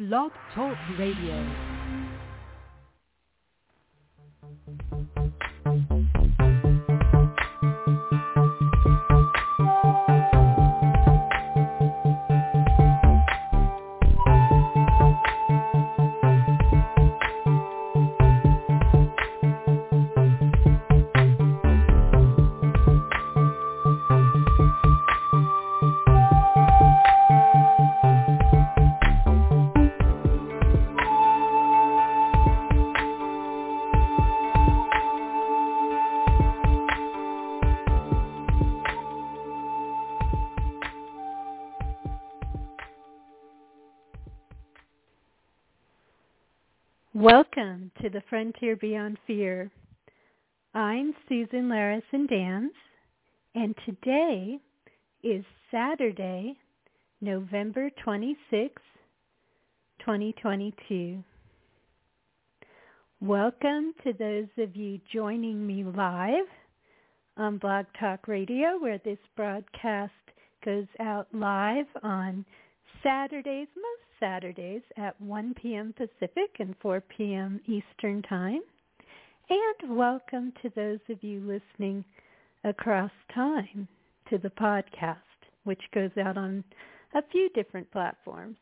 Blog Talk Radio. To the Frontier Beyond Fear. I'm Susan Larison Danz, and today is Saturday, November 26, 2022. Welcome to those of you joining me live on Blog Talk Radio, where this broadcast goes out live on Saturdays, most Saturdays at 1 p.m. Pacific and 4 p.m. Eastern Time. And welcome to those of you listening across time to the podcast, which goes out on a few different platforms.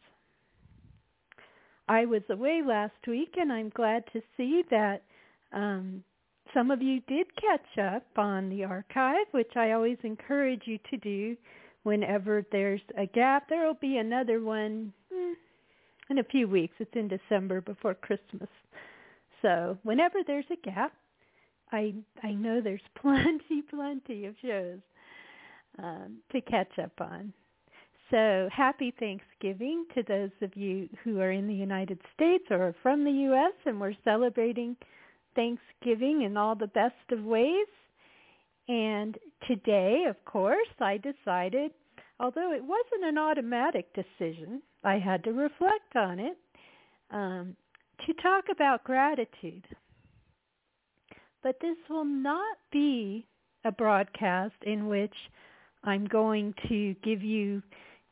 I was away last week, and I'm glad to see that um, some of you did catch up on the archive, which I always encourage you to do whenever there's a gap. There will be another one in a few weeks. It's in December before Christmas. So whenever there's a gap, I I know there's plenty, plenty of shows um, to catch up on. So happy Thanksgiving to those of you who are in the United States or are from the U.S. and we're celebrating Thanksgiving in all the best of ways. And today, of course, I decided, although it wasn't an automatic decision, I had to reflect on it, um, to talk about gratitude. But this will not be a broadcast in which I'm going to give you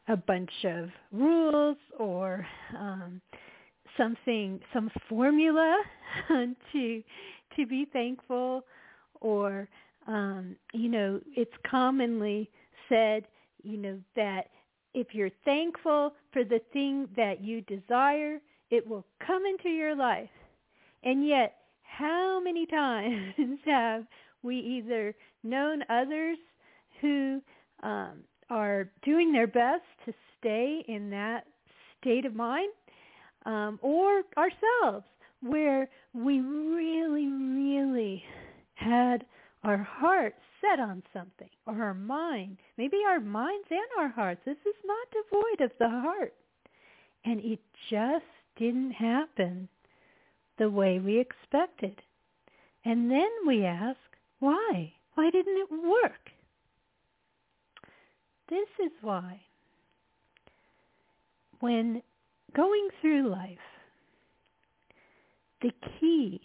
a bunch of rules or um, something, some formula to to be thankful, or um, you know, it's commonly said, you know, that if you're thankful for the thing that you desire, it will come into your life. And yet, how many times have we either known others who um, are doing their best to stay in that state of mind, um, or ourselves, where we really, really had our heart set on something, or our mind, maybe our minds and our hearts. This is not devoid of the heart. And it just didn't happen the way we expected. And then we ask, why? Why didn't it work? This is why when going through life, the key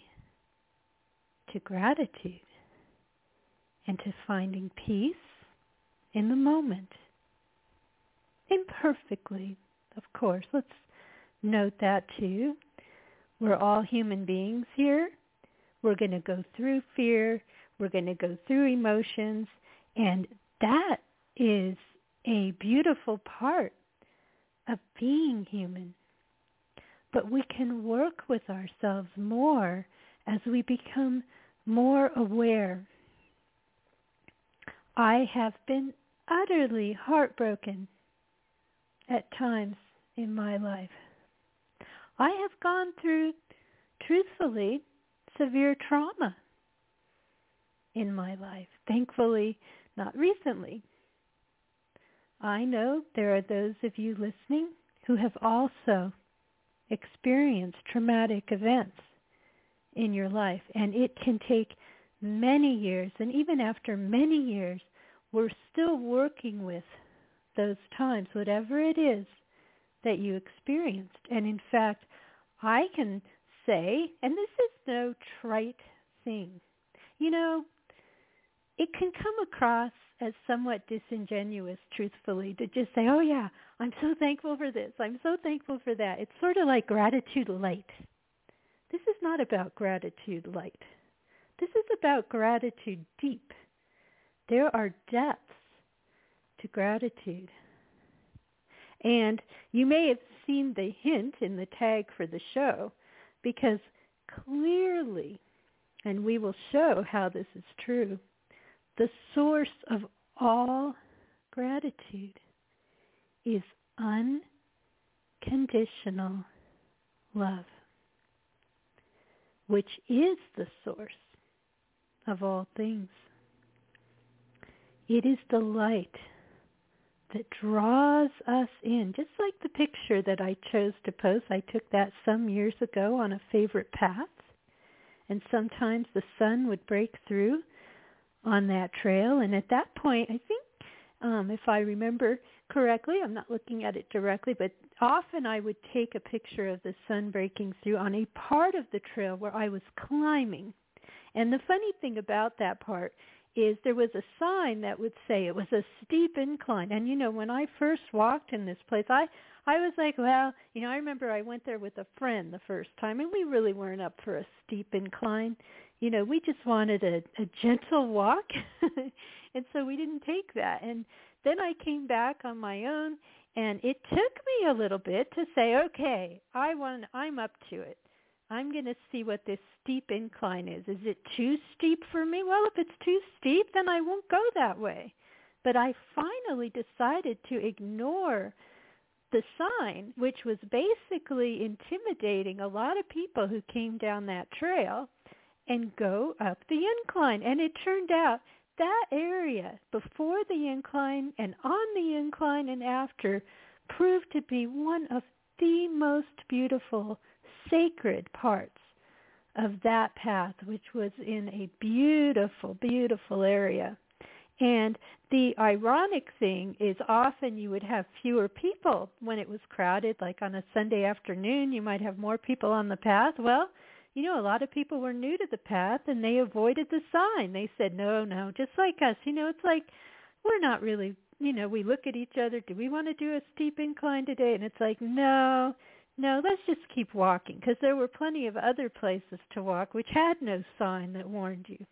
to gratitude and to finding peace in the moment, imperfectly, of course. Let's note that too. We're all human beings here. We're going to go through fear. We're going to go through emotions. And that is a beautiful part of being human. But we can work with ourselves more as we become more aware. I have been utterly heartbroken at times in my life. I have gone through, truthfully, severe trauma in my life. Thankfully, not recently. I know there are those of you listening who have also experienced traumatic events in your life. And it can take many years. And even after many years, we're still working with those times, whatever it is that you experienced. And in fact, I can say, and this is no trite thing, you know, it can come across as somewhat disingenuous, truthfully, to just say, "Oh yeah, I'm so thankful for this. I'm so thankful for that." It's sort of like gratitude light. This is not about gratitude light. This is about gratitude deep. There are depths to gratitude. And you may have seen the hint in the tag for the show because clearly, and we will show how this is true, the source of all gratitude is unconditional love, which is the source of all things. It is the light that draws us in, just like the picture that I chose to post. I took that some years ago on a favorite path. And sometimes the sun would break through on that trail. And at that point, I think, um, if I remember correctly, I'm not looking at it directly, but often I would take a picture of the sun breaking through on a part of the trail where I was climbing. And the funny thing about that part is there was a sign that would say it was a steep incline. And you know, when I first walked in this place, I I was like, well, you know, I remember I went there with a friend the first time and we really weren't up for a steep incline. You know, we just wanted a, a gentle walk. and so we didn't take that. And then I came back on my own and it took me a little bit to say, okay, I want I'm up to it. I'm going to see what this steep incline is. Is it too steep for me? Well, if it's too steep, then I won't go that way. But I finally decided to ignore the sign, which was basically intimidating a lot of people who came down that trail and go up the incline. And it turned out that area before the incline and on the incline and after proved to be one of the most beautiful sacred parts of that path, which was in a beautiful, beautiful area. And the ironic thing is often you would have fewer people when it was crowded, like on a Sunday afternoon, you might have more people on the path. Well, you know, a lot of people were new to the path and they avoided the sign. They said, no, no, just like us. You know, it's like we're not really, you know, we look at each other. Do we want to do a steep incline today? And it's like, no, no, let's just keep walking because there were plenty of other places to walk which had no sign that warned you.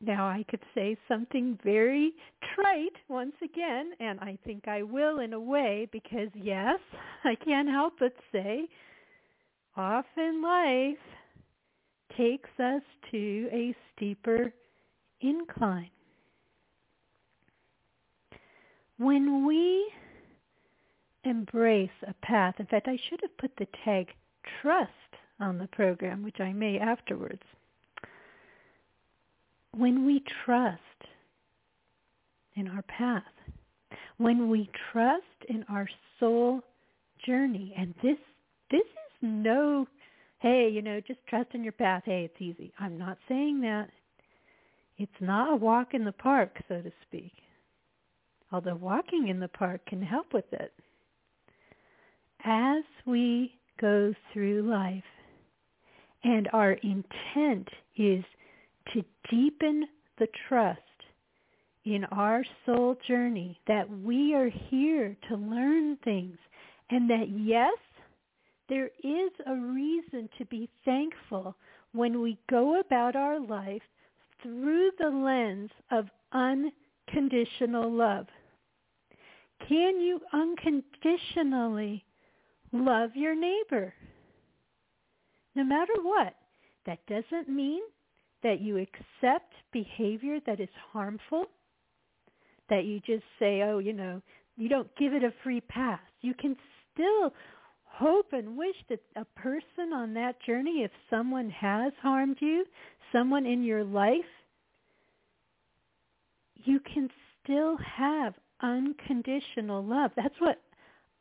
Now I could say something very trite once again, and I think I will in a way because yes, I can't help but say often life takes us to a steeper incline. When we embrace a path. In fact, I should have put the tag trust on the program, which I may afterwards. When we trust in our path, when we trust in our soul journey, and this this is no, hey, you know, just trust in your path. Hey, it's easy. I'm not saying that. It's not a walk in the park, so to speak. Although walking in the park can help with it as we go through life and our intent is to deepen the trust in our soul journey that we are here to learn things and that yes, there is a reason to be thankful when we go about our life through the lens of unconditional love. Can you unconditionally love your neighbor. No matter what. That doesn't mean that you accept behavior that is harmful, that you just say, oh, you know, you don't give it a free pass. You can still hope and wish that a person on that journey, if someone has harmed you, someone in your life, you can still have unconditional love. That's what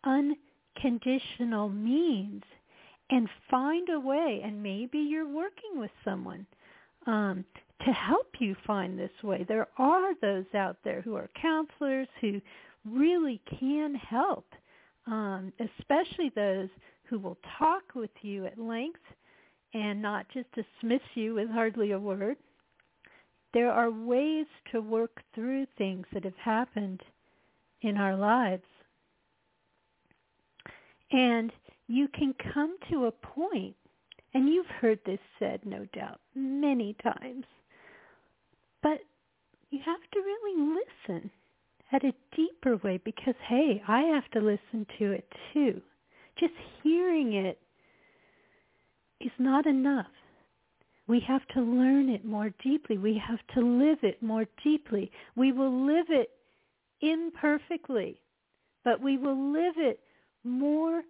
un conditional means and find a way, and maybe you're working with someone um, to help you find this way. There are those out there who are counselors who really can help, um, especially those who will talk with you at length and not just dismiss you with hardly a word. there are ways to work through things that have happened in our lives. And you can come to a point, and you've heard this said, no doubt, many times, but you have to really listen at a deeper way because, hey, I have to listen to it too. Just hearing it is not enough. We have to learn it more deeply. We have to live it more deeply. We will live it imperfectly, but we will live it more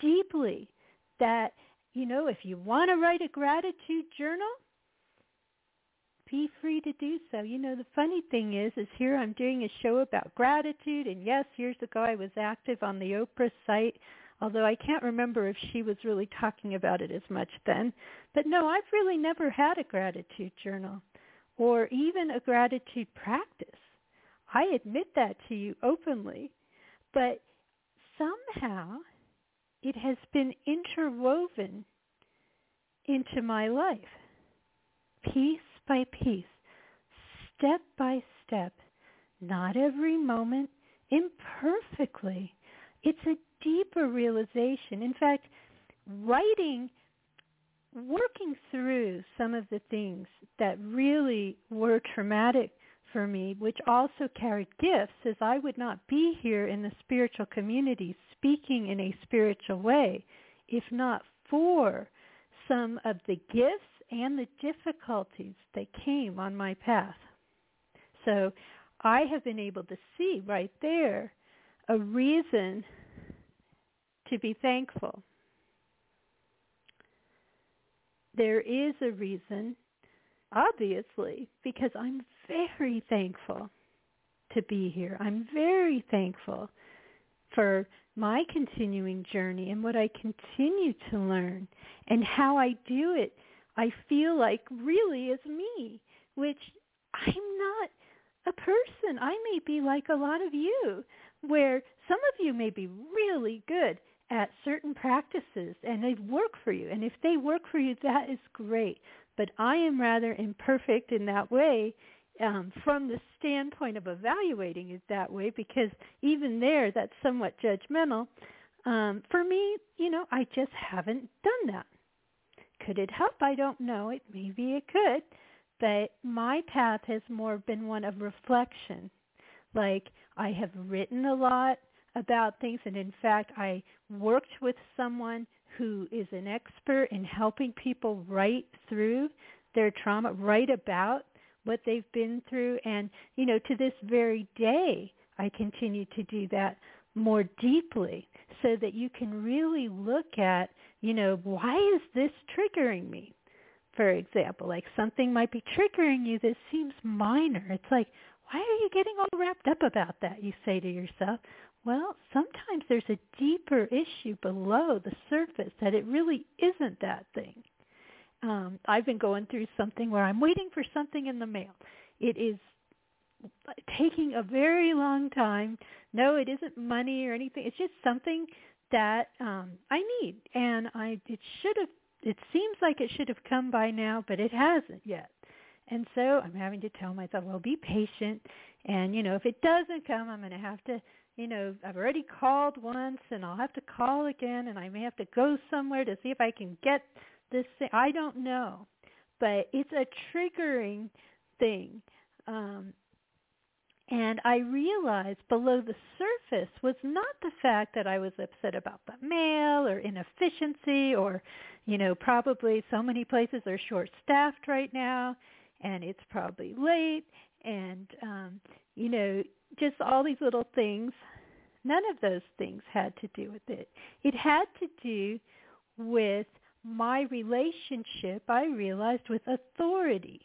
deeply. That, you know, if you want to write a gratitude journal, be free to do so. You know, the funny thing is, is here I'm doing a show about gratitude, and yes, years ago I was active on the Oprah site although I can't remember if she was really talking about it as much then. But no, I've really never had a gratitude journal or even a gratitude practice. I admit that to you openly, but somehow it has been interwoven into my life, piece by piece, step by step, not every moment, imperfectly. It's a deeper realization. In fact, writing, working through some of the things that really were traumatic for me, which also carried gifts, as I would not be here in the spiritual community speaking in a spiritual way if not for some of the gifts and the difficulties that came on my path. So I have been able to see right there a reason to be thankful. There is a reason, obviously, because I'm very thankful to be here. I'm very thankful for my continuing journey and what I continue to learn and how I do it. I feel like really is me, which I'm not a person. I may be like a lot of you, where some of you may be really good at certain practices and they work for you. And if they work for you, that is great. But I am rather imperfect in that way um, from the standpoint of evaluating it that way because even there that's somewhat judgmental. Um, for me, you know, I just haven't done that. Could it help? I don't know. It maybe it could, but my path has more been one of reflection. Like I have written a lot about things. And in fact, I worked with someone who is an expert in helping people write through their trauma, write about what they've been through. And, you know, to this very day, I continue to do that more deeply so that you can really look at, you know, why is this triggering me? For example, like something might be triggering you that seems minor. It's like, why are you getting all wrapped up about that? You say to yourself. Well, sometimes there's a deeper issue below the surface that it really isn't that thing. Um, I've been going through something where I'm waiting for something in the mail. It is taking a very long time. No, it isn't money or anything. It's just something that um, I need, and I it should have. It seems like it should have come by now, but it hasn't yet. And so I'm having to tell myself, well, be patient. And, you know, if it doesn't come, I'm going to have to you know, I've already called once and I'll have to call again and I may have to go somewhere to see if I can get this thing. I don't know. But it's a triggering thing. Um, and I realized below the surface was not the fact that I was upset about the mail or inefficiency or, you know, probably so many places are short-staffed right now and it's probably late and, um, you know, just all these little things. None of those things had to do with it. It had to do with my relationship, I realized, with authority.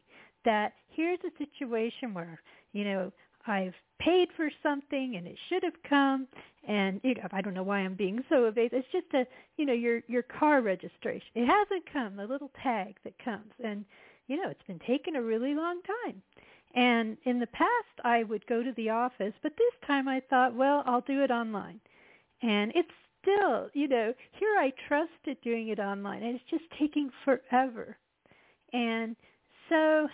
That here's a situation where, you know, I've paid for something and it should have come and you know, I don't know why I'm being so evasive. It's just a you know, your your car registration. It hasn't come, the little tag that comes and you know, it's been taking a really long time. And in the past, I would go to the office, but this time I thought, well, I'll do it online. And it's still, you know, here I trusted doing it online, and it's just taking forever. And so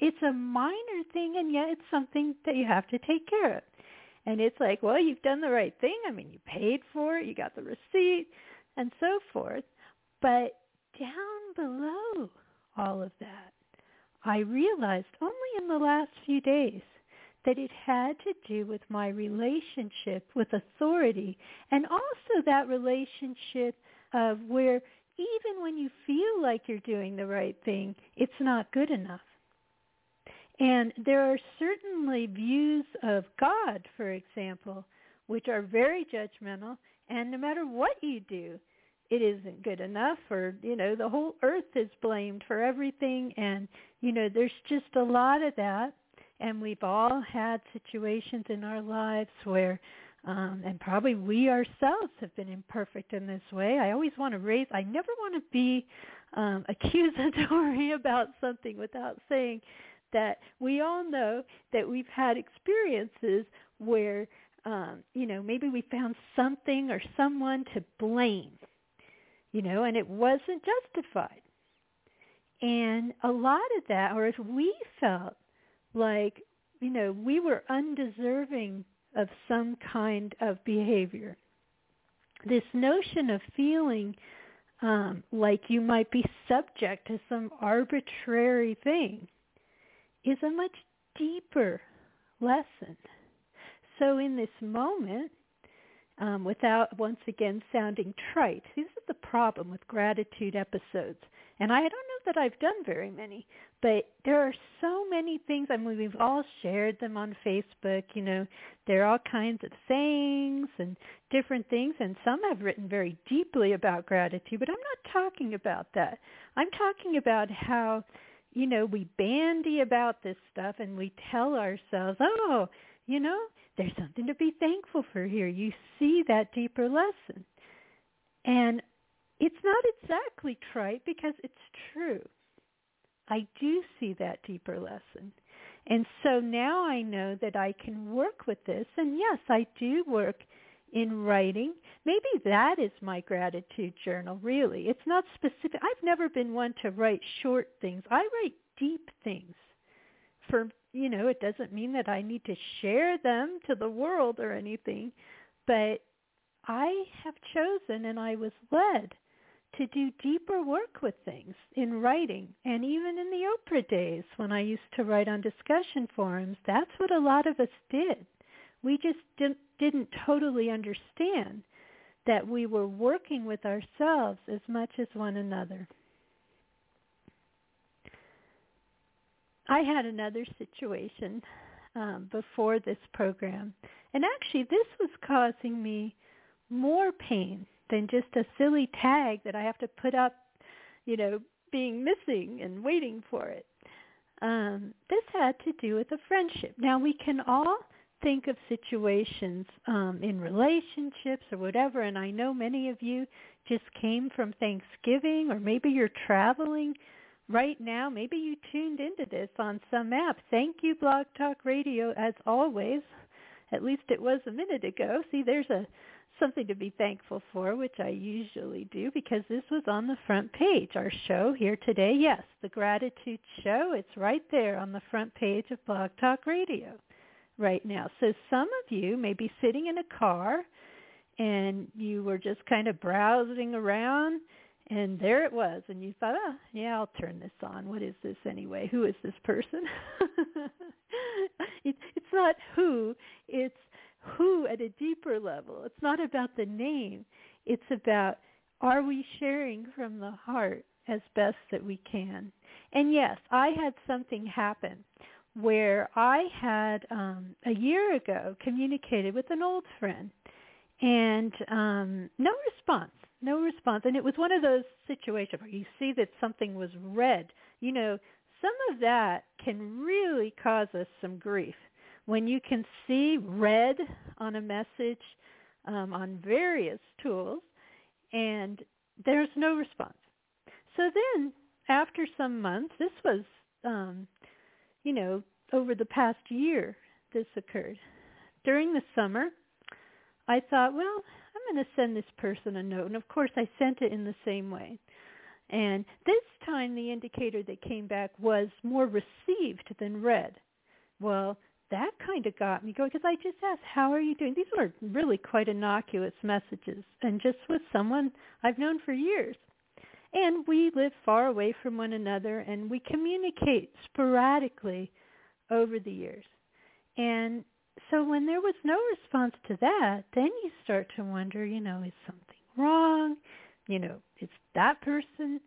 it's a minor thing and yet it's something that you have to take care of. And it's like, well, you've done the right thing. I mean, you paid for it, you got the receipt and so forth. But down below all of that, I realized only in the last few days that it had to do with my relationship with authority and also that relationship of where even when you feel like you're doing the right thing, it's not good enough. And there are certainly views of God, for example, which are very judgmental, and no matter what you do, it isn't good enough or you know the whole earth is blamed for everything and you know there's just a lot of that and we've all had situations in our lives where um and probably we ourselves have been imperfect in this way. I always want to raise i never want to be um accusatory about something without saying that we all know that we've had experiences where um you know maybe we found something or someone to blame you know and it wasn't justified. And a lot of that or if we felt like, you know, we were undeserving of some kind of behavior. This notion of feeling um, like you might be subject to some arbitrary thing is a much deeper lesson. So in this moment, um, without once again sounding trite, this is the problem with gratitude episodes. And I don't know that I've done very many, but there are so many things. I mean, we've all shared them on Facebook. You know, there are all kinds of sayings and different things, and some have written very deeply about gratitude. But I'm not talking about that. I'm talking about how, you know, we bandy about this stuff and we tell ourselves, oh, you know, there's something to be thankful for here. You see that deeper lesson. And it's not exactly trite because it's true. I do see that deeper lesson. And so now I know that I can work with this. And yes, I do work in writing. Maybe that is my gratitude journal, really. It's not specific. I've never been one to write short things. I write deep things. For, you know, it doesn't mean that I need to share them to the world or anything, but I have chosen and I was led to do deeper work with things in writing. And even in the Oprah days when I used to write on discussion forums, that's what a lot of us did. We just didn't, totally understand that we were working with ourselves as much as one another. I had another situation um, before this program, and actually this was causing me more pain than just a silly tag that I have to put up, you know, being missing and waiting for it. Um, this had to do with a friendship. Now we can all think of situations um, in relationships or whatever, and I know many of you just came from Thanksgiving or maybe you're traveling right now. Maybe you tuned into this on some app. Thank you, Blog Talk Radio, as always. At least it was a minute ago. See, there's a something to be thankful for, which I usually do because this was on the front page. Our show here today, yes, the Gratitude Show, it's right there on the front page of Blog Talk Radio right now. So some of you may be sitting in a car and you were just kind of browsing around and there it was and you thought, oh, yeah, I'll turn this on. What is this anyway? Who is this person? it, it's not who, it's who at a deeper level. It's not about the name. It's about are we sharing from the heart as best that we can. And yes, I had something happen where I had um, a year ago communicated with an old friend and um, no response, no response. And it was one of those situations where you see that something was read. You know, some of that can really cause us some grief when you can see read on a message um, on various tools and there's no response. So then after some months, this was, um, you know, over the past year this occurred. During the summer, I thought, well, I'm going to send this person a note. And of course, I sent it in the same way. And this time the indicator that came back was more received than read. Well, that kind of got me going because I just asked, how are you doing? These were really quite innocuous messages and just with someone I've known for years. And we live far away from one another and we communicate sporadically over the years. And so when there was no response to that, then you start to wonder, you know, is something wrong? You know, is that person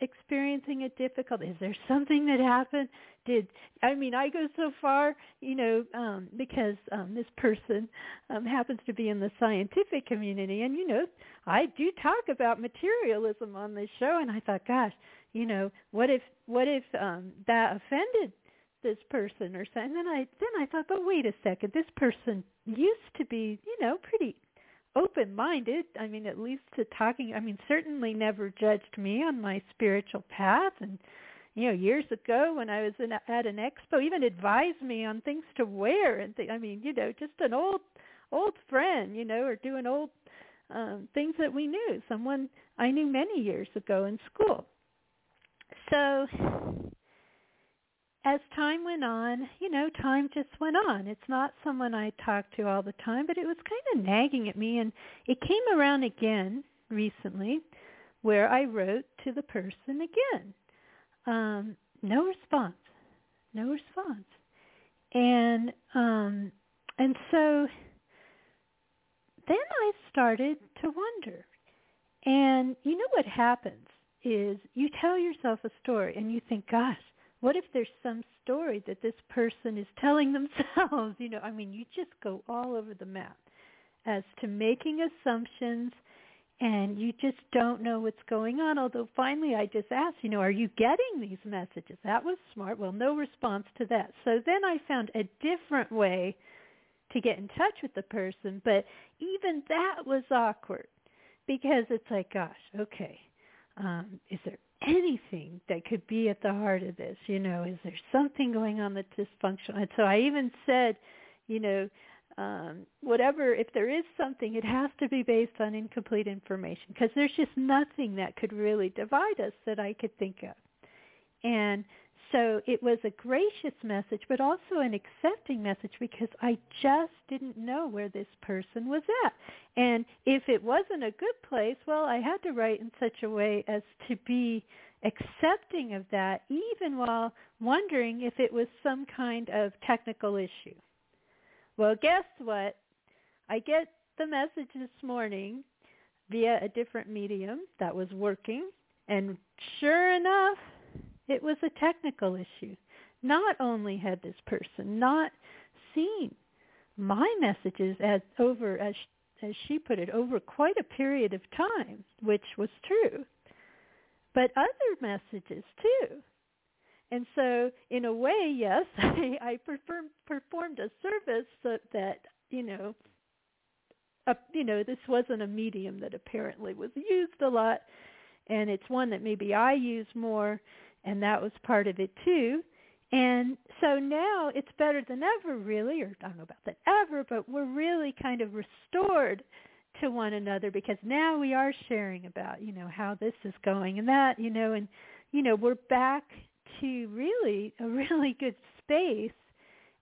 experiencing a difficulty? Is there something that happened? Did I mean I go so far, you know, um, because um, this person um, happens to be in the scientific community, and you know, I do talk about materialism on this show, and I thought, gosh, you know, what if what if um, that offended this person or something? And then I then I thought, but wait a second, this person used to be, you know, pretty open minded i mean at least to talking i mean certainly never judged me on my spiritual path. And you know years ago when i was in, at an expo even advised me on things to wear and th- i mean you know just an old old friend you know or doing old um things that we knew someone i knew many years ago in school. So as time went on, you know, time just went on. It's not someone I talked to all the time, but it was kind of nagging at me. And it came around again recently where I wrote to the person again. Um, no response. No response. And um, and so then I started to wonder. And you know what happens is you tell yourself a story and you think, gosh, what if there's some story that this person is telling themselves? You know, I mean, you just go all over the map as to making assumptions and you just don't know what's going on. Although finally I just asked, you know, are you getting these messages? That was smart. Well, no response to that. So then I found a different way to get in touch with the person, but even that was awkward because it's like, gosh, okay, um, is there anything that could be at the heart of this. You know, is there something going on that's dysfunctional? And so I even said, you know, um, whatever, if there is something, it has to be based on incomplete information because there's just nothing that could really divide us that I could think of. And so it was a gracious message, but also an accepting message because I just didn't know where this person was at. And if it wasn't a good place, well, I had to write in such a way as to be accepting of that, even while wondering if it was some kind of technical issue. Well, guess what? I get the message this morning via a different medium that was working, and sure enough, it was a technical issue. Not only had this person not seen my messages as over as as she put it over quite a period of time, which was true, but other messages too. And so, in a way, yes, I, I performed performed a service so that you know, a, you know, this wasn't a medium that apparently was used a lot, and it's one that maybe I use more and that was part of it too. And so now it's better than ever, really, or I don't know about that ever, but we're really kind of restored to one another because now we are sharing about, you know, how this is going and that, you know, and, you know, we're back to really a really good space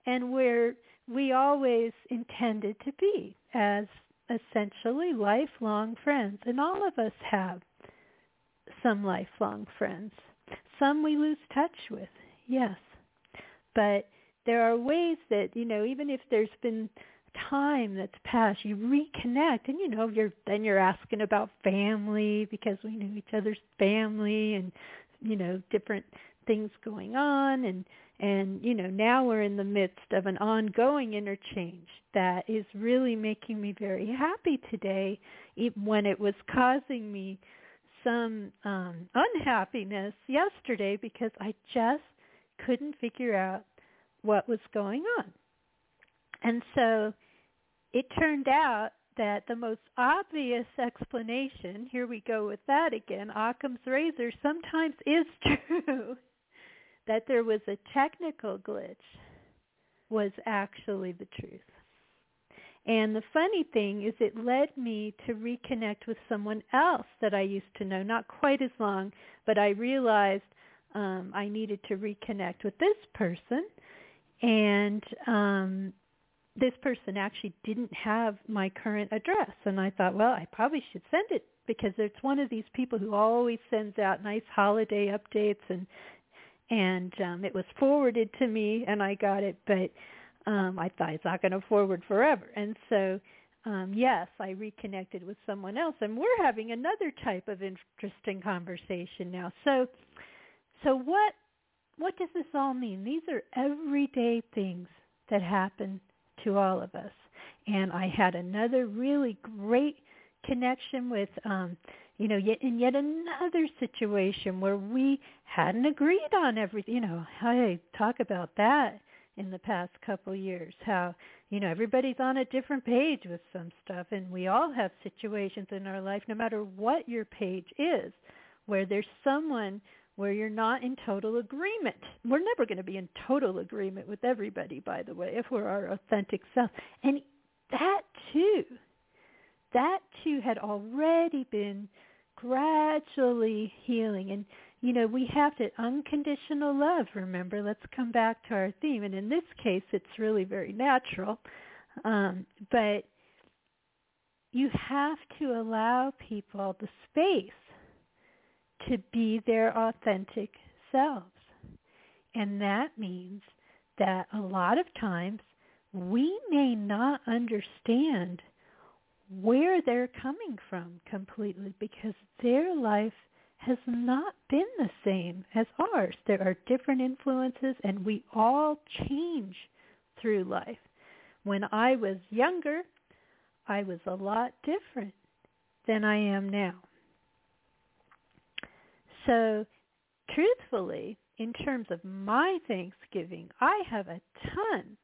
and where we always intended to be as essentially lifelong friends. And all of us have some lifelong friends. Some we lose touch with, yes. But there are ways that, you know, even if there's been time that's passed, you reconnect and you know, you're then you're asking about family because we knew each other's family and you know, different things going on and and you know now we're in the midst of an ongoing interchange that is really making me very happy today even when it was causing me some um, unhappiness yesterday because I just couldn't figure out what was going on. And so it turned out that the most obvious explanation, here we go with that again, Occam's razor sometimes is true, that there was a technical glitch was actually the truth. And the funny thing is it led me to reconnect with someone else that I used to know, not quite as long, but I realized um, I needed to reconnect with this person. And um, this person actually didn't have my current address. And I thought, well, I probably should send it because it's one of these people who always sends out nice holiday updates and and um it was forwarded to me and I got it but um I thought it's not going to forward forever. And so um yes, I reconnected with someone else and we're having another type of interesting conversation now. So so what what does this all mean? These are everyday things that happen to all of us. And I had another really great connection with um you know yet in yet another situation where we hadn't agreed on everything you know hey talk about that in the past couple years how you know everybody's on a different page with some stuff and we all have situations in our life no matter what your page is where there's someone where you're not in total agreement. We're never going to be in total agreement with everybody, by the way, if we're our authentic self. And that too, that too had already been gradually healing. And, you know, we have to, unconditional love, remember, let's come back to our theme. And in this case, it's really very natural. Um, but you have to allow people the space to be their authentic selves. And that means that a lot of times we may not understand where they're coming from completely because their life has not been the same as ours. There are different influences and we all change through life. When I was younger, I was a lot different than I am now. So truthfully, in terms of my Thanksgiving, I have a ton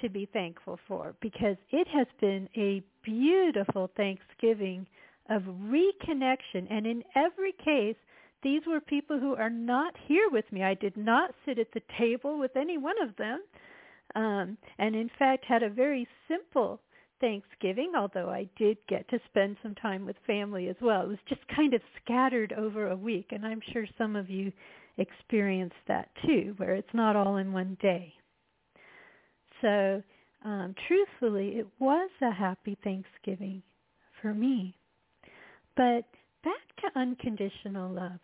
to be thankful for because it has been a beautiful Thanksgiving of reconnection. And in every case, these were people who are not here with me. I did not sit at the table with any one of them. Um, and in fact had a very simple Thanksgiving, although I did get to spend some time with family as well. It was just kind of scattered over a week, and I'm sure some of you experienced that too, where it's not all in one day. So um, truthfully, it was a happy Thanksgiving for me. But back to unconditional love.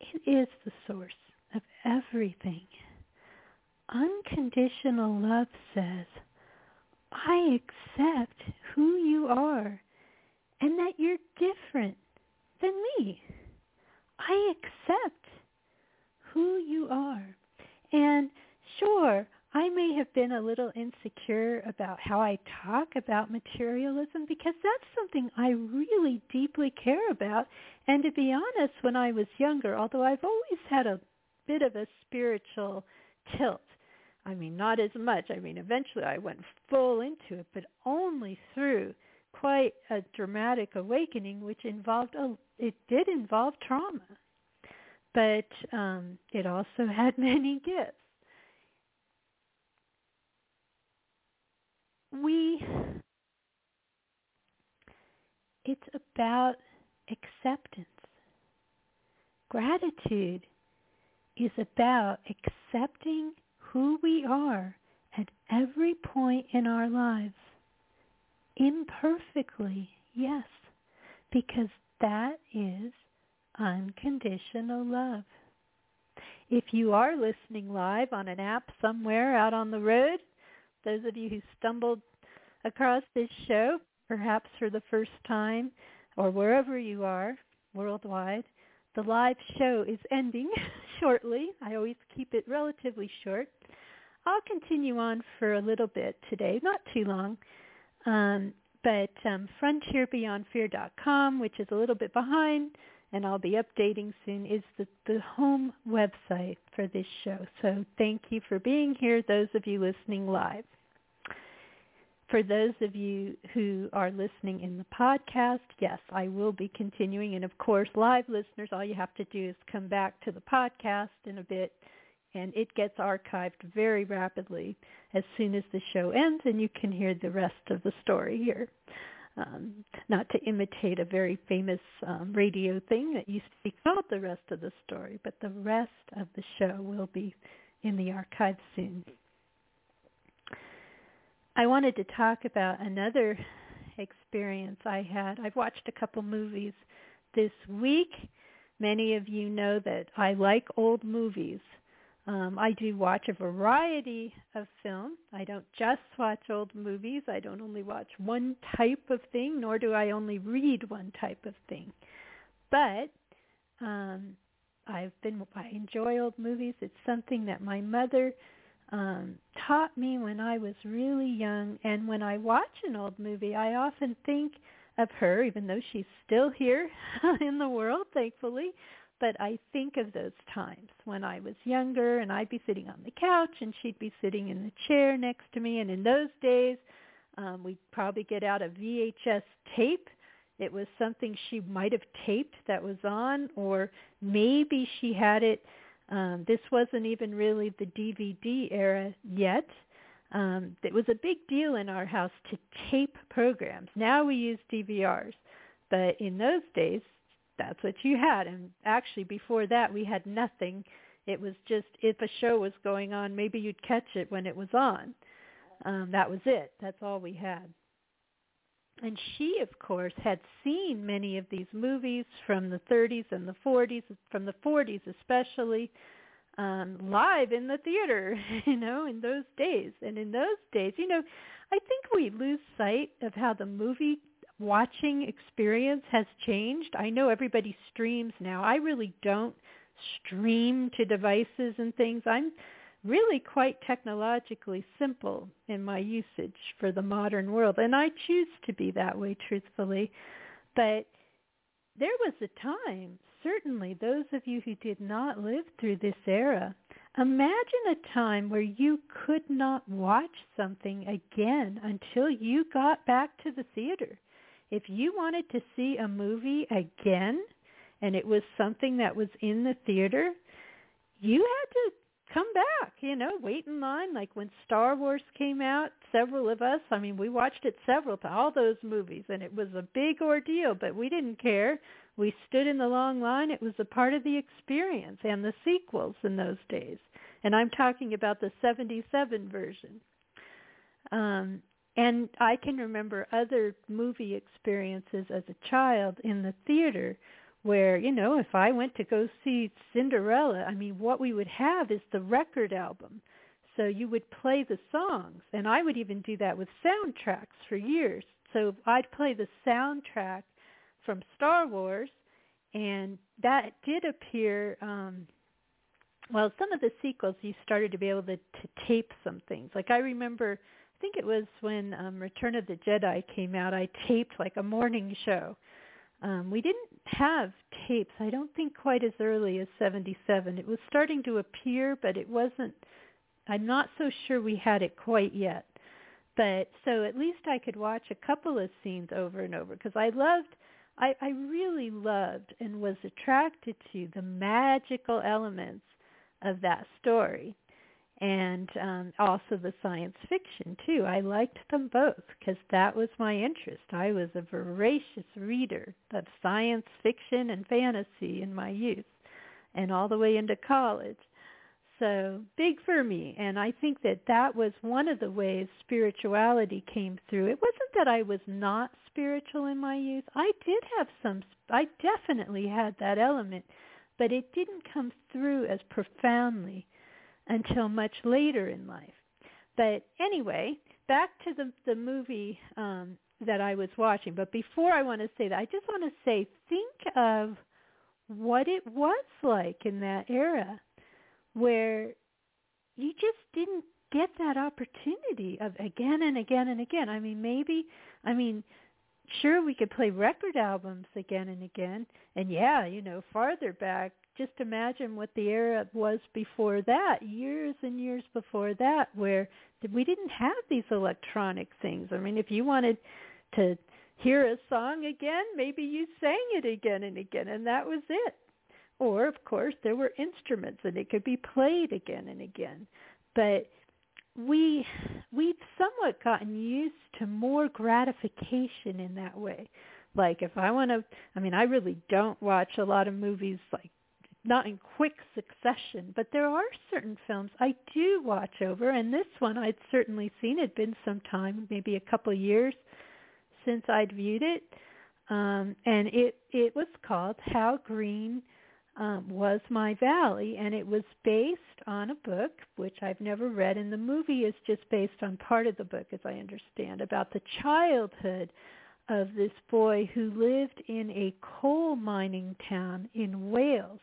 It is the source of everything. Unconditional love says, I accept who you are and that you're different than me. I accept who you are. And sure, I may have been a little insecure about how I talk about materialism because that's something I really deeply care about. And to be honest, when I was younger, although I've always had a bit of a spiritual tilt, I mean, not as much. I mean, eventually I went full into it, but only through quite a dramatic awakening, which involved a, it did involve trauma, but um, it also had many gifts. We, it's about acceptance. Gratitude is about accepting who we are at every point in our lives. Imperfectly, yes, because that is unconditional love. If you are listening live on an app somewhere out on the road, those of you who stumbled across this show, perhaps for the first time, or wherever you are worldwide, the live show is ending shortly. I always keep it relatively short. I'll continue on for a little bit today, not too long. Um, but um, frontierbeyondfear.com, which is a little bit behind, and I'll be updating soon, is the, the home website for this show. So thank you for being here, those of you listening live. For those of you who are listening in the podcast, yes, I will be continuing. And of course, live listeners, all you have to do is come back to the podcast in a bit and it gets archived very rapidly as soon as the show ends, and you can hear the rest of the story here. Um, not to imitate a very famous um, radio thing that used to be called the rest of the story, but the rest of the show will be in the archive soon. I wanted to talk about another experience I had. I've watched a couple movies this week. Many of you know that I like old movies. Um, I do watch a variety of film. I don't just watch old movies. I don't only watch one type of thing, nor do I only read one type of thing. But um, I've been I enjoy old movies. It's something that my mother um, taught me when I was really young. And when I watch an old movie, I often think of her, even though she's still here in the world, thankfully. But I think of those times when I was younger and I'd be sitting on the couch and she'd be sitting in the chair next to me. And in those days, um, we'd probably get out a VHS tape. It was something she might have taped that was on, or maybe she had it um, this wasn't even really the DVD era yet. Um, it was a big deal in our house to tape programs. Now we use DVRs, but in those days, that's what you had. And actually, before that, we had nothing. It was just if a show was going on, maybe you'd catch it when it was on. Um, that was it. That's all we had. And she, of course, had seen many of these movies from the 30s and the 40s, from the 40s especially, um, live in the theater, you know, in those days. And in those days, you know, I think we lose sight of how the movie watching experience has changed. I know everybody streams now. I really don't stream to devices and things. I'm really quite technologically simple in my usage for the modern world. And I choose to be that way, truthfully. But there was a time, certainly those of you who did not live through this era, imagine a time where you could not watch something again until you got back to the theater. If you wanted to see a movie again and it was something that was in the theater, you had to come back, you know, wait in line. Like when Star Wars came out, several of us, I mean, we watched it several times, all those movies, and it was a big ordeal, but we didn't care. We stood in the long line. It was a part of the experience and the sequels in those days. And I'm talking about the 77 version. Um, and I can remember other movie experiences as a child in the theater where you know if i went to go see cinderella i mean what we would have is the record album. So you would play the songs and i would even do that with soundtracks for years. So i'd play the soundtrack from star wars and that did appear um well some of the sequels you started to be able to, to tape some things. Like i remember think it was when um return of the jedi came out i taped like a morning show um, we didn't have tapes, I don't think quite as early as 77. It was starting to appear, but it wasn't, I'm not so sure we had it quite yet. But so at least I could watch a couple of scenes over and over because I loved, I, I really loved and was attracted to the magical elements of that story and um, also the science fiction too. I liked them both because that was my interest. I was a voracious reader of science fiction and fantasy in my youth and all the way into college. So big for me, and I think that that was one of the ways spirituality came through. It wasn't that I was not spiritual in my youth. I did have some. I definitely had that element, but it didn't come through as profoundly until much later in life. But anyway, back to the the movie um, that I was watching. But before I want to say that, I just want to say, think of what it was like in that era, where you just didn't get that opportunity of again and again and again. I mean, maybe, I mean, sure we could play record albums again and again, and yeah, you know, farther back just imagine what the era was before that, years and years before that, where we didn't have these electronic things. I mean, if you wanted to hear a song again, maybe you sang it again and again, and that was it. or of course there were instruments and it could be played again and again. But we we've somewhat gotten used to more gratification in that way. Like if I want to I mean I really don't watch a lot of movies like not in quick succession, but there are certain films I do watch over and this one I'd certainly seen It'd been some time, maybe a couple years since I'd viewed it. Um and it it was called How Green um, was My Valley, and it was based on a book which I've never read, and the movie is just based on part of the book, as I understand, about the childhood of this boy who lived in a coal mining town in Wales.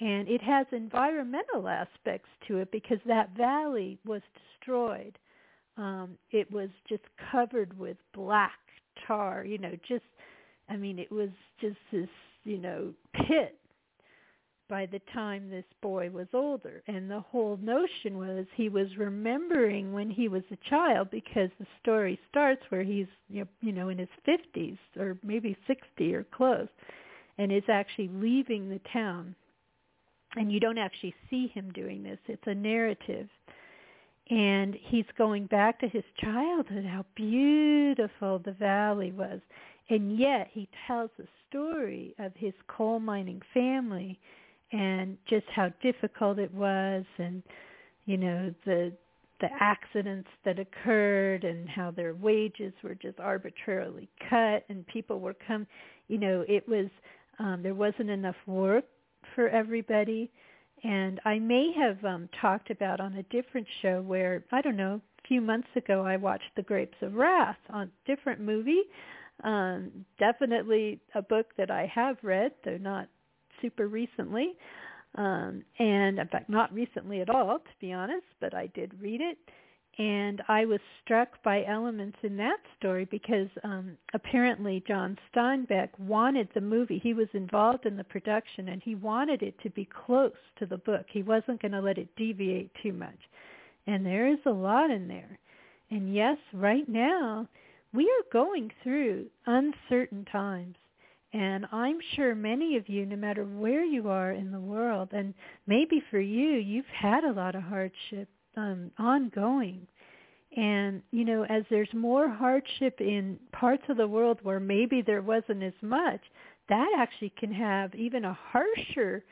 And it has environmental aspects to it because that valley was destroyed. Um, it was just covered with black tar, you know, just, I mean, it was just this, you know, pit by the time this boy was older. And the whole notion was he was remembering when he was a child because the story starts where he's you know in his 50s or maybe 60 or close and is actually leaving the town. And you don't actually see him doing this. It's a narrative. And he's going back to his childhood, how beautiful the valley was. And yet he tells the story of his coal mining family and just how difficult it was and you know the the accidents that occurred and how their wages were just arbitrarily cut and people were come you know it was um there wasn't enough work for everybody and I may have um talked about on a different show where I don't know a few months ago I watched The Grapes of Wrath on different movie um definitely a book that I have read though not super recently. Um, and in fact, not recently at all, to be honest, but I did read it. And I was struck by elements in that story because um, apparently John Steinbeck wanted the movie. He was involved in the production and he wanted it to be close to the book. He wasn't going to let it deviate too much. And there is a lot in there. And yes, right now we are going through uncertain times. And I'm sure many of you, no matter where you are in the world, and maybe for you, you've had a lot of hardship um, ongoing. And, you know, as there's more hardship in parts of the world where maybe there wasn't as much, that actually can have even a harsher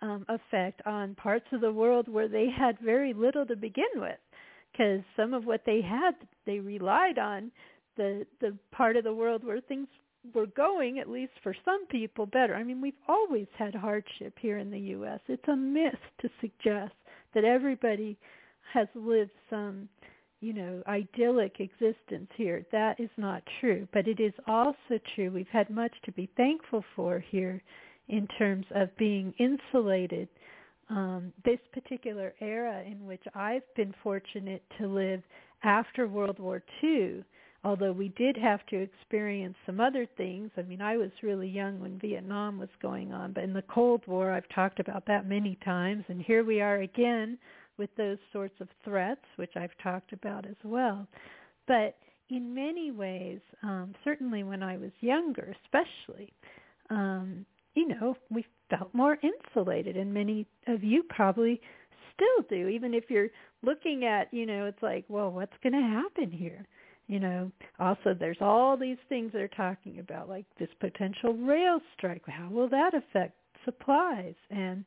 um, effect on parts of the world where they had very little to begin with. Because some of what they had, they relied on the the part of the world where things we're going, at least for some people, better. I mean, we've always had hardship here in the U.S. It's a myth to suggest that everybody has lived some, you know, idyllic existence here. That is not true. But it is also true we've had much to be thankful for here in terms of being insulated. Um, this particular era in which I've been fortunate to live after World War II although we did have to experience some other things. I mean, I was really young when Vietnam was going on, but in the Cold War, I've talked about that many times, and here we are again with those sorts of threats, which I've talked about as well. But in many ways, um, certainly when I was younger, especially, um, you know, we felt more insulated, and many of you probably still do, even if you're looking at, you know, it's like, well, what's going to happen here? you know also there's all these things they're talking about like this potential rail strike how will that affect supplies and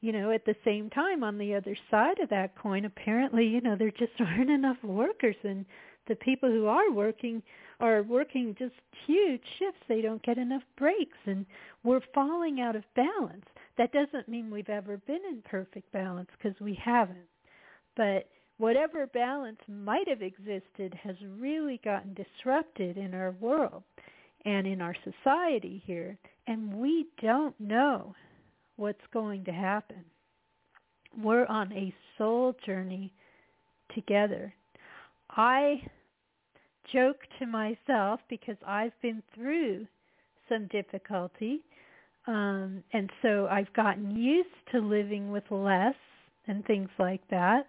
you know at the same time on the other side of that coin apparently you know there just aren't enough workers and the people who are working are working just huge shifts. They don't get enough breaks and we're falling out of balance. That doesn't mean we've ever been in perfect balance because we haven't. But whatever balance might have existed has really gotten disrupted in our world and in our society here, and we don't know what's going to happen. We're on a soul journey together. I joke to myself because I've been through some difficulty, um, and so I've gotten used to living with less and things like that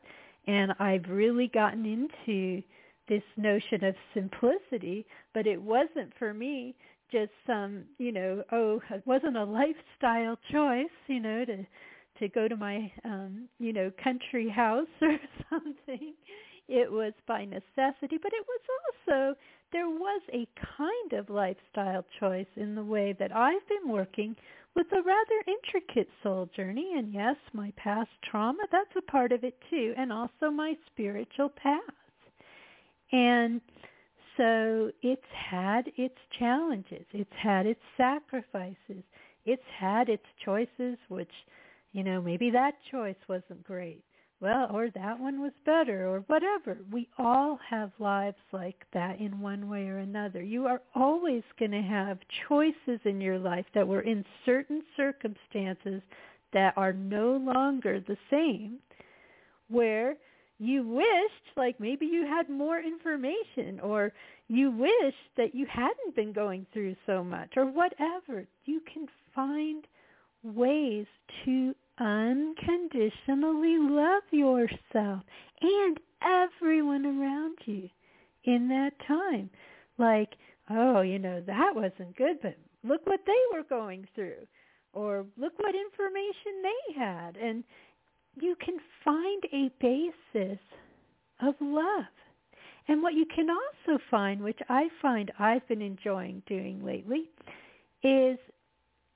and I've really gotten into this notion of simplicity, but it wasn't for me just some, you know, oh, it wasn't a lifestyle choice, you know, to to go to my um, you know, country house or something. It was by necessity, but it was also there was a kind of lifestyle choice in the way that I've been working with a rather intricate soul journey. And yes, my past trauma, that's a part of it too, and also my spiritual path. And so it's had its challenges. It's had its sacrifices. It's had its choices, which, you know, maybe that choice wasn't great well, or that one was better, or whatever. We all have lives like that in one way or another. You are always going to have choices in your life that were in certain circumstances that are no longer the same, where you wished like maybe you had more information or you wished that you hadn't been going through so much or whatever. You can find ways to unconditionally love yourself and everyone around you in that time. Like, oh, you know, that wasn't good, but look what they were going through. Or look what information they had. And you can find a basis of love. And what you can also find, which I find I've been enjoying doing lately, is,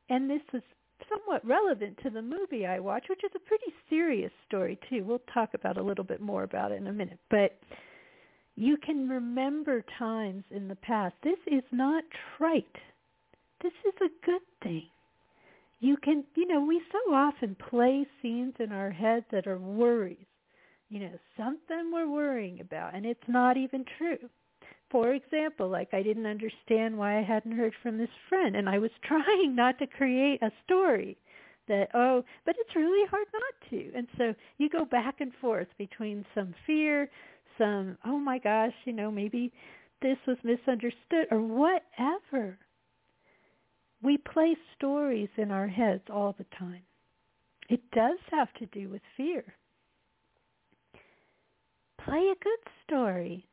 and this is somewhat relevant to the movie I watched, which is a pretty serious story too. We'll talk about a little bit more about it in a minute. But you can remember times in the past. This is not trite. This is a good thing. You can, you know, we so often play scenes in our head that are worries. You know, something we're worrying about, and it's not even true for example, like I didn't understand why I hadn't heard from this friend and I was trying not to create a story that oh, but it's really hard not to. And so you go back and forth between some fear, some oh my gosh, you know, maybe this was misunderstood or whatever. We play stories in our heads all the time. It does have to do with fear. Play a good story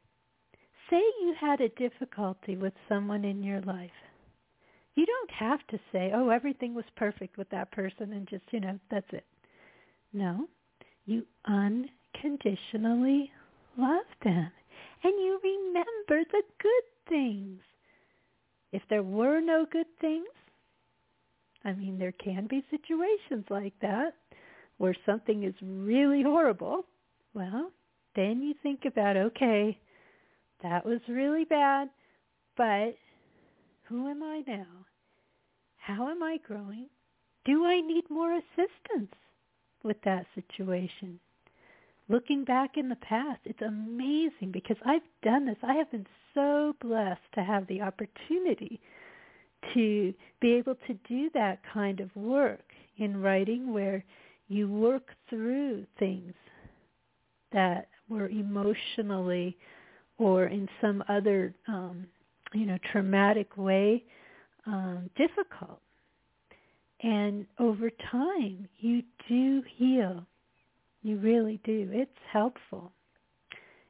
say you had a difficulty with someone in your life. You don't have to say, oh, everything was perfect with that person and just, you know, that's it. No, you unconditionally love them and you remember the good things. If there were no good things, I mean, there can be situations like that where something is really horrible. Well, then you think about, okay, that was really bad, but who am I now? How am I growing? Do I need more assistance with that situation? Looking back in the past, it's amazing because I've done this. I have been so blessed to have the opportunity to be able to do that kind of work in writing where you work through things that were emotionally or in some other, um, you know, traumatic way um, difficult. And over time, you do heal. You really do. It's helpful.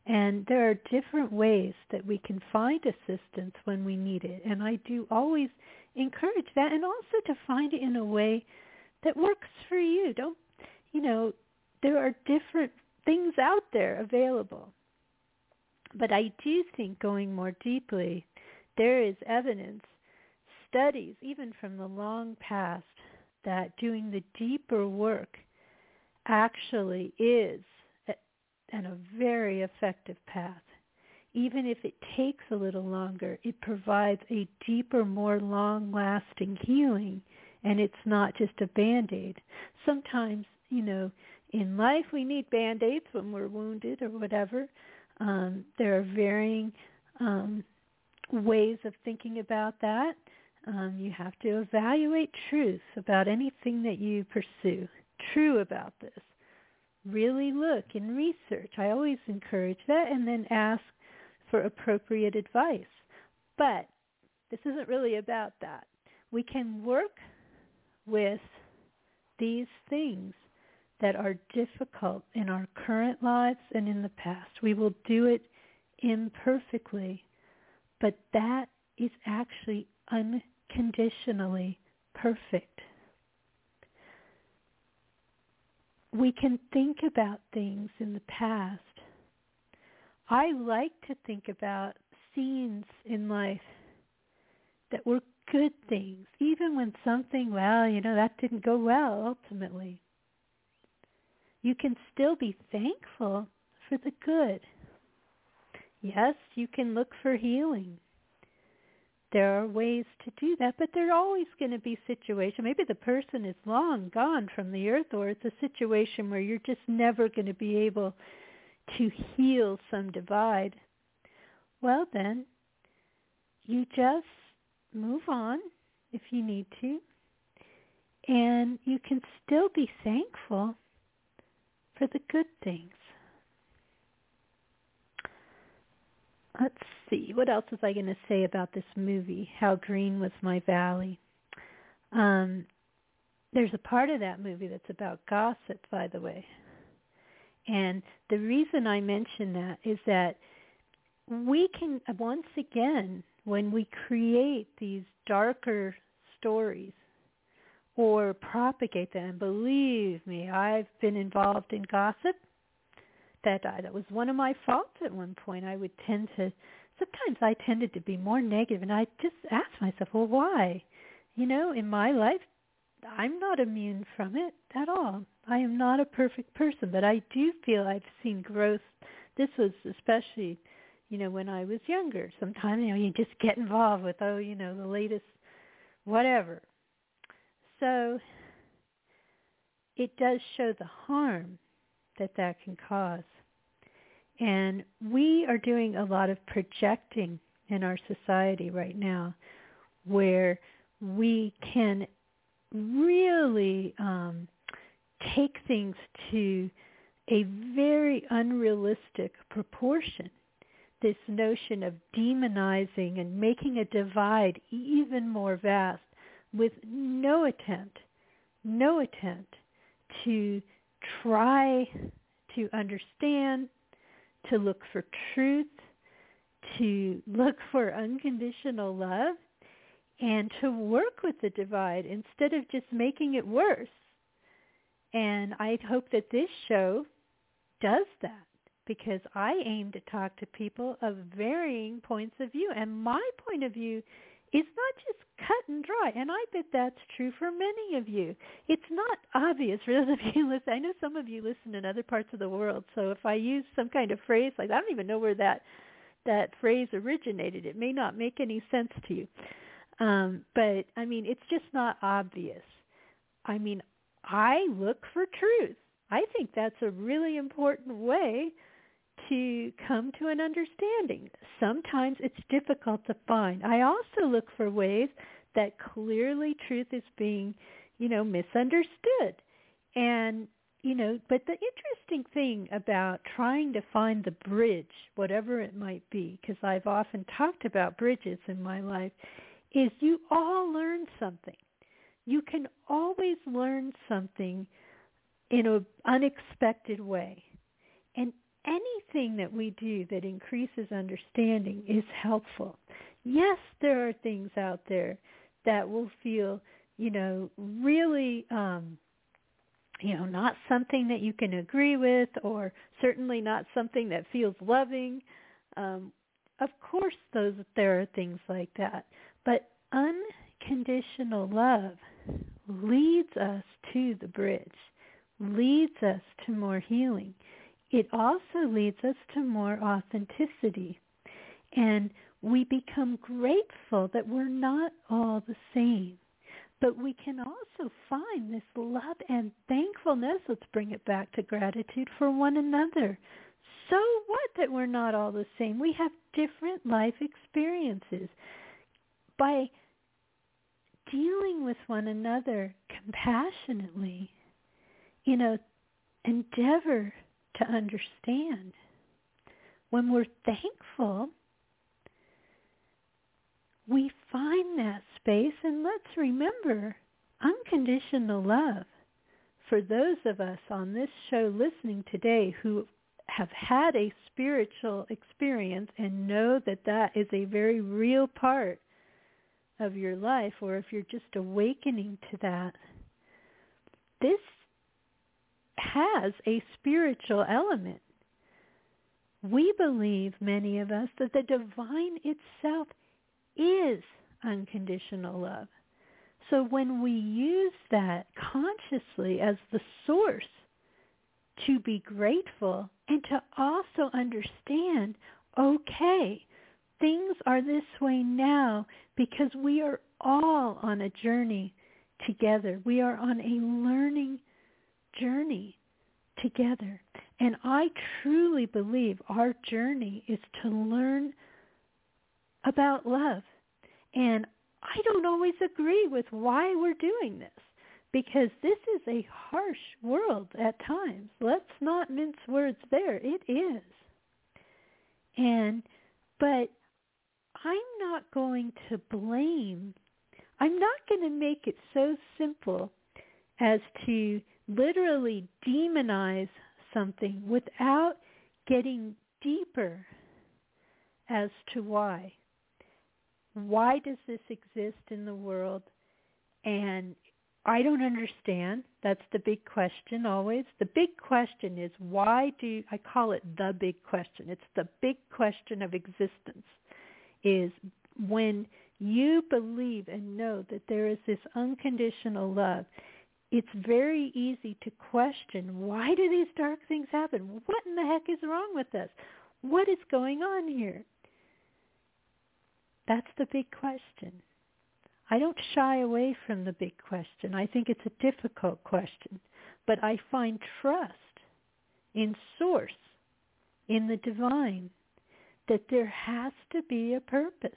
And there are different ways that we can find assistance when we need it. And I do always encourage that and also to find it in a way that works for you. Don't, you know, there are different things out there available. But I do think going more deeply, there is evidence, studies, even from the long past, that doing the deeper work actually is and a very effective path. Even if it takes a little longer, it provides a deeper, more long-lasting healing, and it's not just a band-aid. Sometimes, you know, in life we need band-aids when we're wounded or whatever, um, there are varying um, ways of thinking about that. Um, you have to evaluate truth about anything that you pursue. True about this. Really look and research. I always encourage that and then ask for appropriate advice. But this isn't really about that. We can work with these things that are difficult in our current lives and in the past. We will do it imperfectly, but that is actually unconditionally perfect. We can think about things in the past. I like to think about scenes in life that were good things, even when something, well, you know, that didn't go well ultimately. You can still be thankful for the good. Yes, you can look for healing. There are ways to do that, but there are always going to be situations. Maybe the person is long gone from the earth, or it's a situation where you're just never going to be able to heal some divide. Well, then, you just move on if you need to, and you can still be thankful for the good things. Let's see, what else was I going to say about this movie, How Green Was My Valley? Um, there's a part of that movie that's about gossip, by the way. And the reason I mention that is that we can, once again, when we create these darker stories or propagate them, believe me, I've been involved in gossip. That uh, that was one of my faults at one point. I would tend to sometimes I tended to be more negative and I just asked myself, well, why? You know, in my life, I'm not immune from it at all. I am not a perfect person, but I do feel I've seen growth. This was especially you know, when I was younger. Sometimes, you know, you just get involved with, oh, you know, the latest whatever. So it does show the harm that that can cause. And we are doing a lot of projecting in our society right now where we can really um, take things to a very unrealistic proportion this notion of demonizing and making a divide even more vast with no attempt, no attempt to try to understand, to look for truth, to look for unconditional love, and to work with the divide instead of just making it worse. And I hope that this show does that because I aim to talk to people of varying points of view. And my point of view is not just cut and dry. And I bet that's true for many of you. It's not obvious for those of you listen. I know some of you listen in other parts of the world. So if I use some kind of phrase like I don't even know where that that phrase originated, it may not make any sense to you. Um, but I mean, it's just not obvious. I mean, I look for truth. I think that's a really important way to come to an understanding. Sometimes it's difficult to find. I also look for ways that clearly truth is being, you know, misunderstood. And, you know, but the interesting thing about trying to find the bridge, whatever it might be, because I've often talked about bridges in my life, is you all learn something. You can always learn something in an unexpected way. Anything that we do that increases understanding is helpful. Yes, there are things out there that will feel, you know, really, um, you know, not something that you can agree with or certainly not something that feels loving. Um, of course, those there are things like that. But unconditional love leads us to the bridge, leads us to more healing it also leads us to more authenticity. And we become grateful that we're not all the same. But we can also find this love and thankfulness. Let's bring it back to gratitude for one another. So what that we're not all the same? We have different life experiences. By dealing with one another compassionately, you know, endeavor to understand. When we're thankful, we find that space and let's remember unconditional love. For those of us on this show listening today who have had a spiritual experience and know that that is a very real part of your life or if you're just awakening to that, this has a spiritual element. We believe, many of us, that the divine itself is unconditional love. So when we use that consciously as the source to be grateful and to also understand, okay, things are this way now because we are all on a journey together. We are on a learning journey together. And I truly believe our journey is to learn about love. And I don't always agree with why we're doing this because this is a harsh world at times. Let's not mince words there. It is. And, but I'm not going to blame, I'm not going to make it so simple as to literally demonize something without getting deeper as to why. Why does this exist in the world? And I don't understand. That's the big question always. The big question is why do I call it the big question? It's the big question of existence is when you believe and know that there is this unconditional love, it's very easy to question why do these dark things happen? What in the heck is wrong with us? What is going on here? That's the big question. I don't shy away from the big question. I think it's a difficult question. But I find trust in source, in the divine, that there has to be a purpose.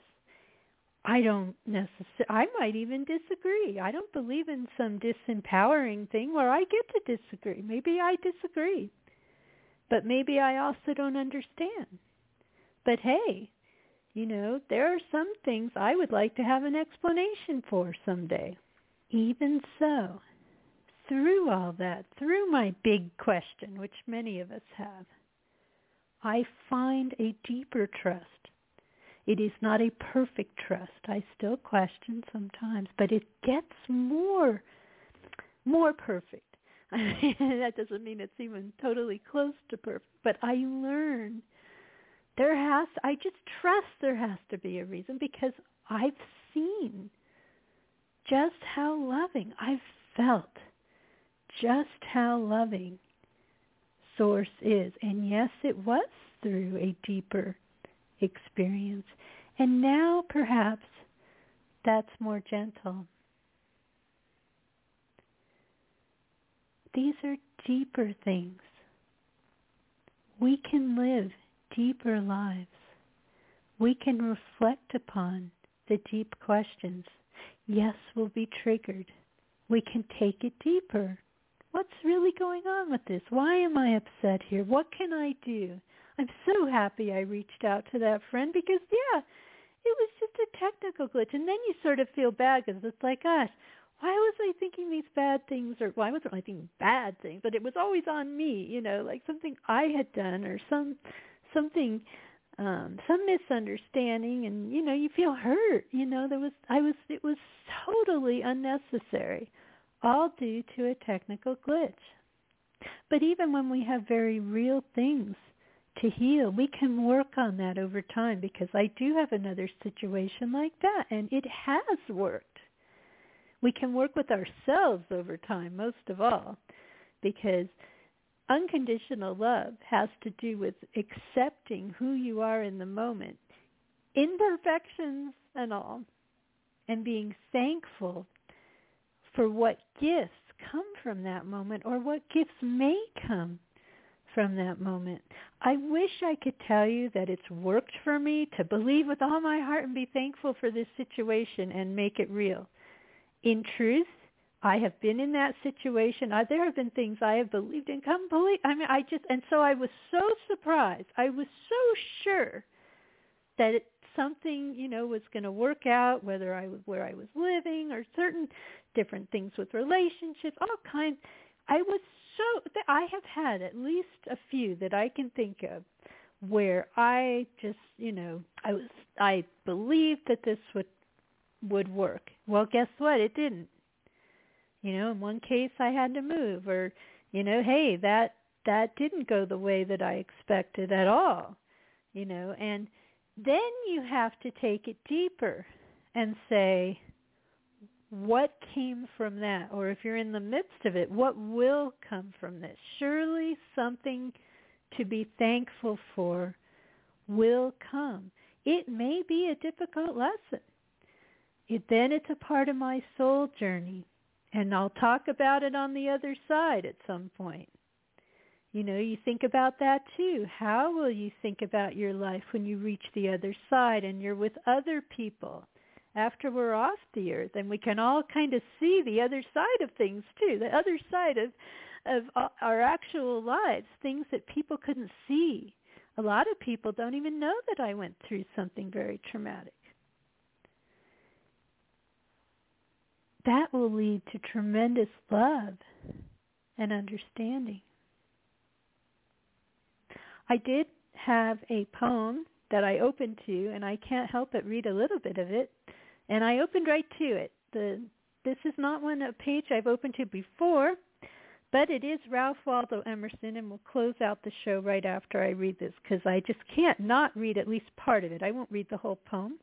I don't necessarily, I might even disagree. I don't believe in some disempowering thing where I get to disagree. Maybe I disagree. But maybe I also don't understand. But hey, you know, there are some things I would like to have an explanation for someday. Even so, through all that, through my big question, which many of us have, I find a deeper trust. It is not a perfect trust. I still question sometimes, but it gets more, more perfect. that doesn't mean it's even totally close to perfect, but I learn there has, I just trust there has to be a reason because I've seen just how loving, I've felt just how loving source is. And yes, it was through a deeper experience. And now perhaps that's more gentle. These are deeper things. We can live deeper lives. We can reflect upon the deep questions. Yes, we'll be triggered. We can take it deeper what's really going on with this? Why am I upset here? What can I do? I'm so happy I reached out to that friend because, yeah, it was just a technical glitch. And then you sort of feel bad because it's like, gosh, why was I thinking these bad things? Or why wasn't I thinking bad things? But it was always on me, you know, like something I had done or some something um some misunderstanding and you know you feel hurt you know there was i was it was totally unnecessary all due to a technical glitch. But even when we have very real things to heal, we can work on that over time because I do have another situation like that and it has worked. We can work with ourselves over time most of all because unconditional love has to do with accepting who you are in the moment, imperfections and all, and being thankful for what gifts come from that moment or what gifts may come from that moment. I wish I could tell you that it's worked for me to believe with all my heart and be thankful for this situation and make it real. In truth, I have been in that situation. I, there have been things I have believed in completely. I mean, I just, and so I was so surprised. I was so sure that it, something, you know, was going to work out, whether I was where I was living or certain different things with relationships, all kinds. I was so I have had at least a few that I can think of where I just, you know, I was I believed that this would would work. Well, guess what? It didn't. You know, in one case I had to move or, you know, hey, that that didn't go the way that I expected at all. You know, and then you have to take it deeper and say, what came from that? Or if you're in the midst of it, what will come from this? Surely something to be thankful for will come. It may be a difficult lesson. It, then it's a part of my soul journey. And I'll talk about it on the other side at some point. You know, you think about that too. How will you think about your life when you reach the other side and you're with other people after we're off the earth and we can all kind of see the other side of things too, the other side of of our actual lives, things that people couldn't see. A lot of people don't even know that I went through something very traumatic. That will lead to tremendous love and understanding. I did have a poem that I opened to, and I can't help but read a little bit of it. And I opened right to it. The this is not one a page I've opened to before, but it is Ralph Waldo Emerson, and we'll close out the show right after I read this because I just can't not read at least part of it. I won't read the whole poem.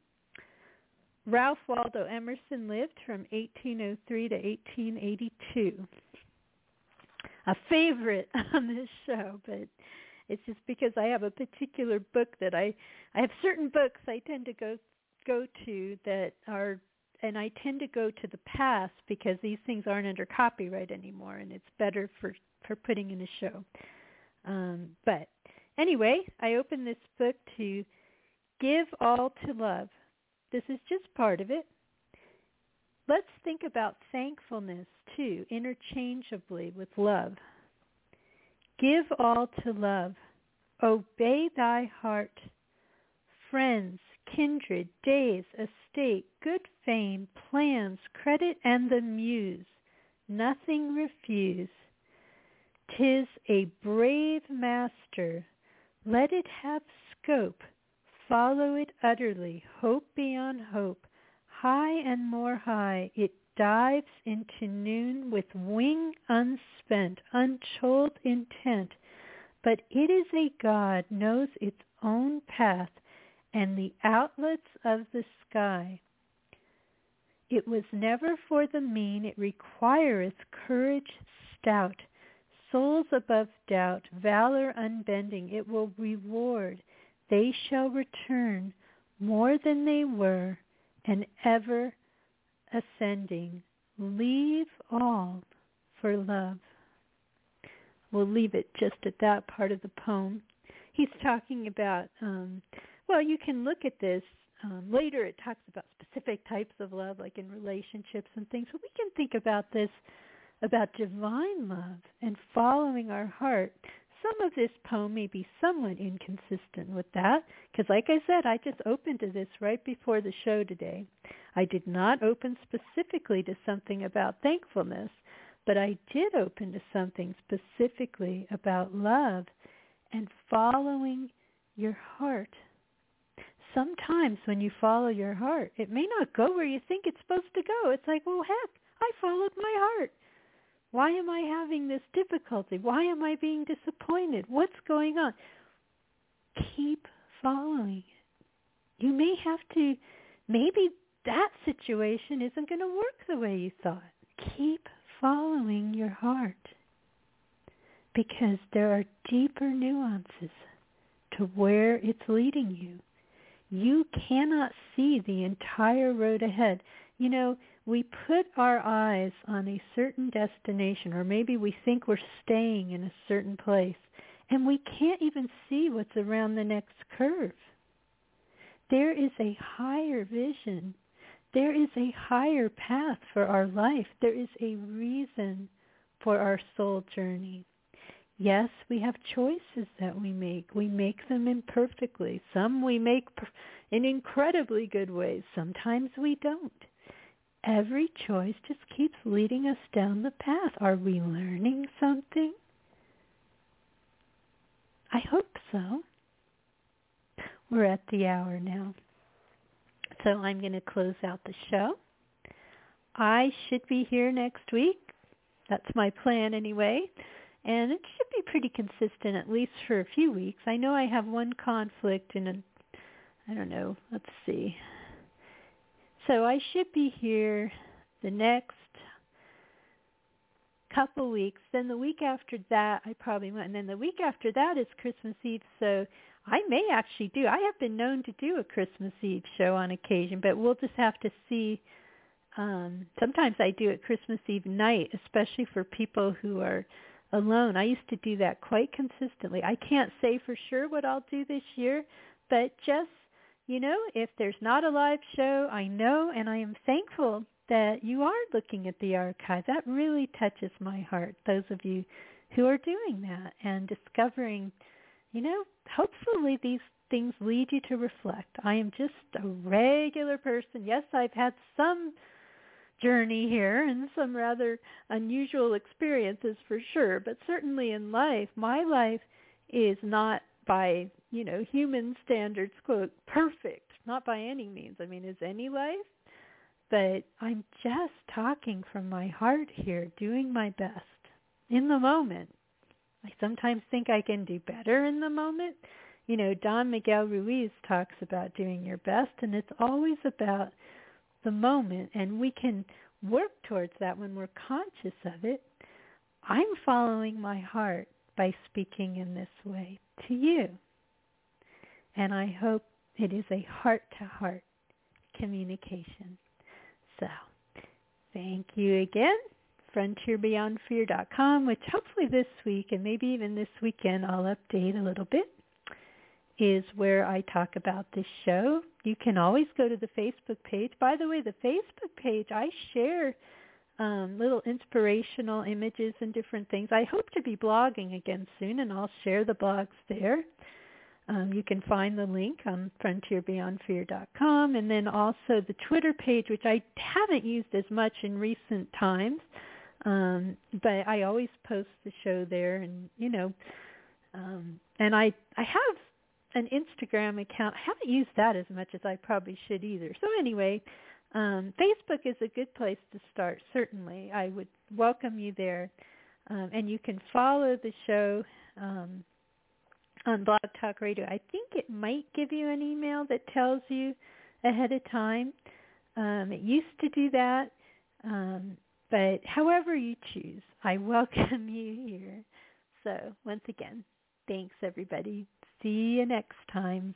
Ralph Waldo Emerson lived from 1803 to 1882. A favorite on this show, but it's just because I have a particular book that I I have certain books I tend to go go to that are and I tend to go to the past because these things aren't under copyright anymore and it's better for for putting in a show. Um, but anyway, I open this book to give all to love. This is just part of it. Let's think about thankfulness too, interchangeably with love. Give all to love. Obey thy heart. Friends, kindred, days, estate, good fame, plans, credit, and the muse. Nothing refuse. Tis a brave master. Let it have scope. Follow it utterly. Hope beyond hope. High and more high. It dives into noon with wing unspent, untold intent. But it is a God knows its own path and the outlets of the sky. It was never for the mean, it requireth courage stout, souls above doubt, valor unbending, it will reward. They shall return more than they were, and ever ascending. Leave all for love. We'll leave it just at that part of the poem. He's talking about, um, well, you can look at this. Um, later it talks about specific types of love, like in relationships and things. But we can think about this, about divine love and following our heart some of this poem may be somewhat inconsistent with that because like I said, I just opened to this right before the show today. I did not open specifically to something about thankfulness, but I did open to something specifically about love and following your heart. Sometimes when you follow your heart, it may not go where you think it's supposed to go. It's like, well, heck, I followed my heart. Why am I having this difficulty? Why am I being disappointed? What's going on? Keep following. You may have to, maybe that situation isn't going to work the way you thought. Keep following your heart because there are deeper nuances to where it's leading you. You cannot see the entire road ahead. You know, we put our eyes on a certain destination or maybe we think we're staying in a certain place and we can't even see what's around the next curve. There is a higher vision. There is a higher path for our life. There is a reason for our soul journey. Yes, we have choices that we make. We make them imperfectly. Some we make in incredibly good ways. Sometimes we don't every choice just keeps leading us down the path. Are we learning something? I hope so. We're at the hour now. So I'm going to close out the show. I should be here next week. That's my plan anyway. And it should be pretty consistent at least for a few weeks. I know I have one conflict in a I don't know, let's see. So I should be here the next couple weeks. Then the week after that, I probably won't. And then the week after that is Christmas Eve. So I may actually do. I have been known to do a Christmas Eve show on occasion, but we'll just have to see. Um, sometimes I do it Christmas Eve night, especially for people who are alone. I used to do that quite consistently. I can't say for sure what I'll do this year, but just you know, if there's not a live show, I know and I am thankful that you are looking at the archive. That really touches my heart, those of you who are doing that and discovering, you know, hopefully these things lead you to reflect. I am just a regular person. Yes, I've had some journey here and some rather unusual experiences for sure, but certainly in life, my life is not by, you know, human standards, quote, perfect. Not by any means. I mean, is any life? But I'm just talking from my heart here, doing my best in the moment. I sometimes think I can do better in the moment. You know, Don Miguel Ruiz talks about doing your best, and it's always about the moment, and we can work towards that when we're conscious of it. I'm following my heart by speaking in this way to you. And I hope it is a heart-to-heart communication. So thank you again. FrontierBeyondFear.com, which hopefully this week and maybe even this weekend I'll update a little bit, is where I talk about this show. You can always go to the Facebook page. By the way, the Facebook page, I share um, little inspirational images and different things. I hope to be blogging again soon, and I'll share the blogs there. Um, you can find the link on frontierbeyondfear.com and then also the Twitter page, which I haven't used as much in recent times, um, but I always post the show there, and you know, um, and I I have an Instagram account. I haven't used that as much as I probably should either. So anyway, um, Facebook is a good place to start. Certainly, I would welcome you there, um, and you can follow the show um, on Blog Talk Radio. I think it might give you an email that tells you ahead of time. Um, it used to do that, um, but however you choose, I welcome you here. So once again, thanks everybody. See you next time.